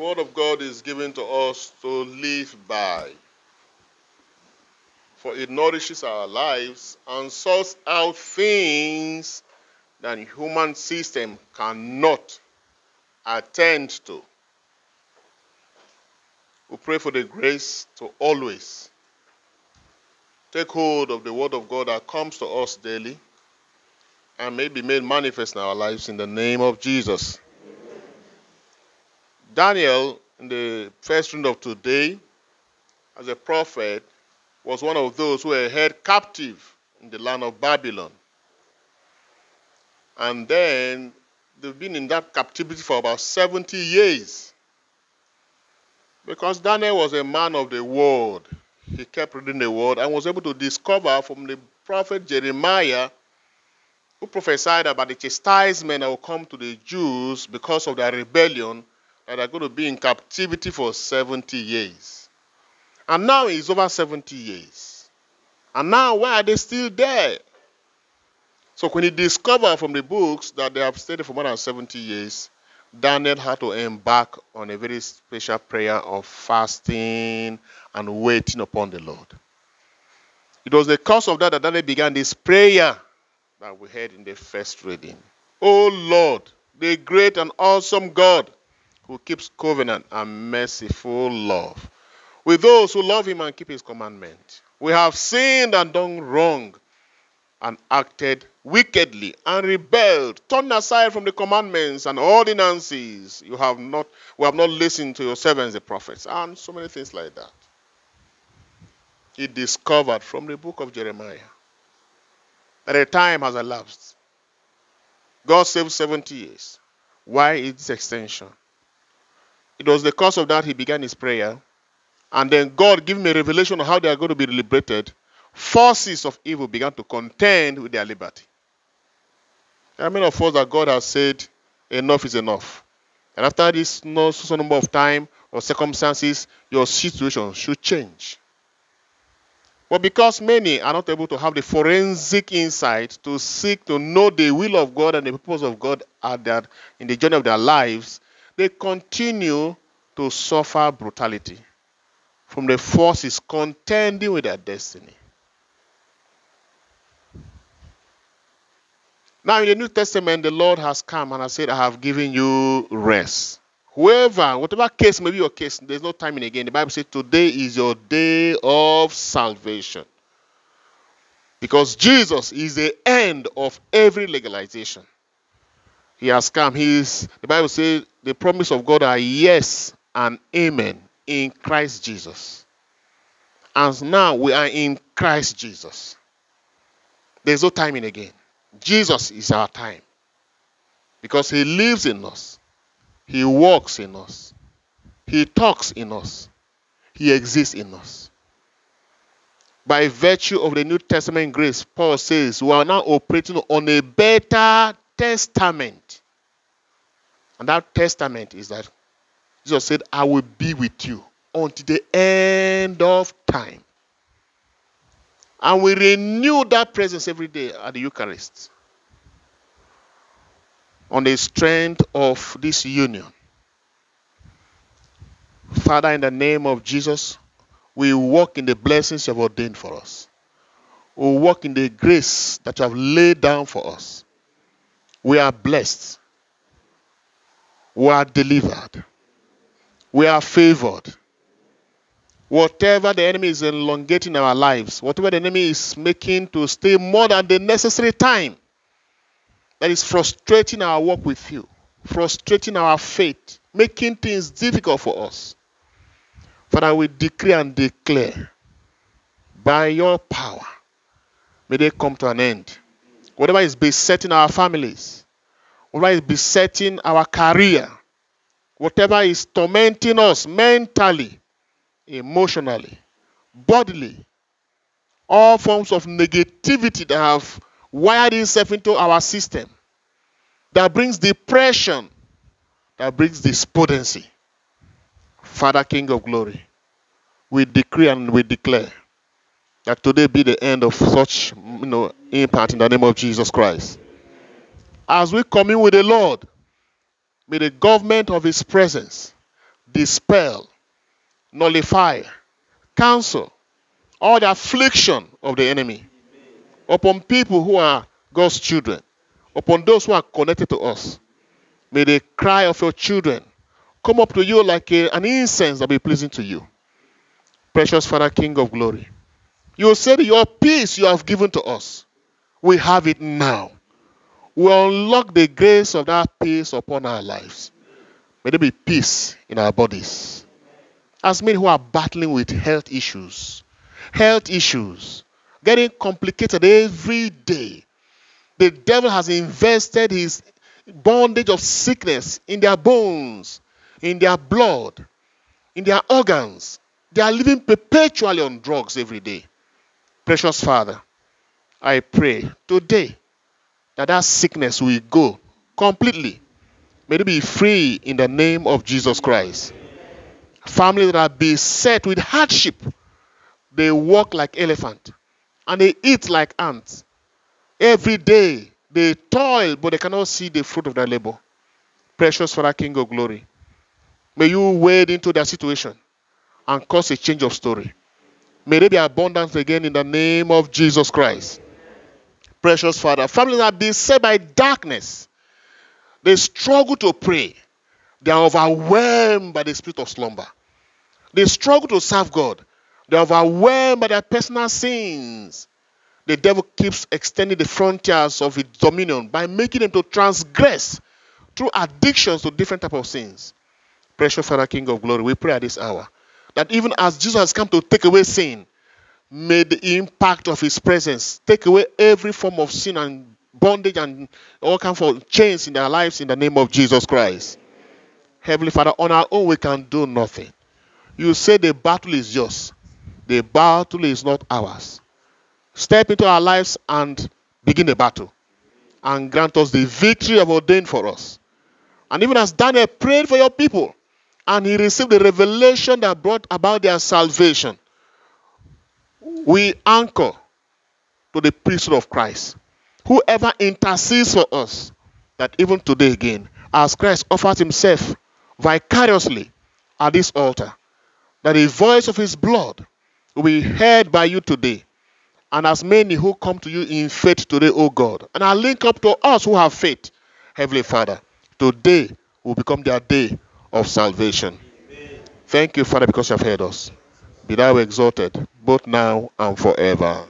Word of God is given to us to live by. For it nourishes our lives and sorts out things that human system cannot attend to. We pray for the grace to always take hold of the Word of God that comes to us daily and may be made manifest in our lives in the name of Jesus. Daniel, in the first reading of today, as a prophet, was one of those who were held captive in the land of Babylon. And then they've been in that captivity for about 70 years. Because Daniel was a man of the word. He kept reading the word and was able to discover from the prophet Jeremiah, who prophesied about the chastisement that will come to the Jews because of their rebellion, that are going to be in captivity for 70 years. And now it's over 70 years. And now, why are they still there? So, when he discovered from the books that they have stayed for more than 70 years, Daniel had to embark on a very special prayer of fasting and waiting upon the Lord. It was the cause of that that Daniel began this prayer that we heard in the first reading. Oh Lord, the great and awesome God who keeps covenant and merciful love with those who love him and keep his commandment. We have sinned and done wrong and acted wickedly and rebelled, turned aside from the commandments and ordinances. You have not we have not listened to your servants the prophets, and so many things like that. He discovered from the book of Jeremiah that a time has elapsed. God saved 70 years. Why its extension? It was the cause of that he began his prayer. And then God gave him a revelation of how they are going to be liberated. Forces of evil began to contend with their liberty. There are many of us that God has said, enough is enough. And after this no so number of time or circumstances, your situation should change. But because many are not able to have the forensic insight to seek to know the will of God and the purpose of God at their, in the journey of their lives, they continue to suffer brutality from the forces contending with their destiny. Now, in the New Testament, the Lord has come and has said, I have given you rest. Whoever, whatever case may be your case, there's no timing again. The Bible says, Today is your day of salvation. Because Jesus is the end of every legalization. He has come. He is, the Bible says, the promise of God are yes and amen in Christ Jesus. And now we are in Christ Jesus. There's no timing again. Jesus is our time. Because he lives in us. He walks in us. He talks in us. He exists in us. By virtue of the New Testament grace, Paul says we are now operating on a better testament. And that testament is that Jesus said, I will be with you until the end of time. And we renew that presence every day at the Eucharist on the strength of this union. Father, in the name of Jesus, we walk in the blessings you have ordained for us. We walk in the grace that you have laid down for us. We are blessed. We are delivered. We are favored. Whatever the enemy is elongating our lives, whatever the enemy is making to stay more than the necessary time, that is frustrating our work with you, frustrating our faith, making things difficult for us. Father, we decree and declare by your power, may they come to an end. Whatever is besetting our families, whatever is besetting our career, whatever is tormenting us mentally, emotionally, bodily, all forms of negativity that have wired itself into our system, that brings depression, that brings despondency. Father, King of glory, we decree and we declare that today be the end of such you know, impact in the name of Jesus Christ. As we commune with the Lord, may the government of His presence dispel, nullify, cancel all the affliction of the enemy upon people who are God's children, upon those who are connected to us. May the cry of your children come up to you like a, an incense that be pleasing to you. Precious Father, King of glory. You said your peace you have given to us. We have it now. We unlock the grace of that peace upon our lives. May there be peace in our bodies. As men who are battling with health issues, health issues, getting complicated every day. The devil has invested his bondage of sickness in their bones, in their blood, in their organs. They are living perpetually on drugs every day. Precious Father, I pray today that that sickness will go completely. May it be free in the name of Jesus Christ. Families that are beset with hardship, they walk like elephant and they eat like ants. Every day they toil, but they cannot see the fruit of their labor. Precious Father, King of Glory, may you wade into their situation and cause a change of story. May there be abundance again in the name of Jesus Christ. Precious Father, families are being set by darkness. They struggle to pray. They are overwhelmed by the spirit of slumber. They struggle to serve God. They are overwhelmed by their personal sins. The devil keeps extending the frontiers of his dominion by making them to transgress through addictions to different type of sins. Precious Father, King of Glory, we pray at this hour that even as Jesus has come to take away sin, may the impact of his presence take away every form of sin and bondage and all kinds of chains in their lives in the name of Jesus Christ. Heavenly Father, on our own we can do nothing. You say the battle is yours. The battle is not ours. Step into our lives and begin the battle. And grant us the victory have ordained for us. And even as Daniel prayed for your people, and he received the revelation that brought about their salvation. We anchor to the priesthood of Christ. Whoever intercedes for us, that even today again, as Christ offers himself vicariously at this altar, that the voice of his blood will be heard by you today. And as many who come to you in faith today, O God, and I link up to us who have faith, Heavenly Father, today will become their day of salvation. Thank you, Father, because you have heard us. Be thou exalted, both now and forever.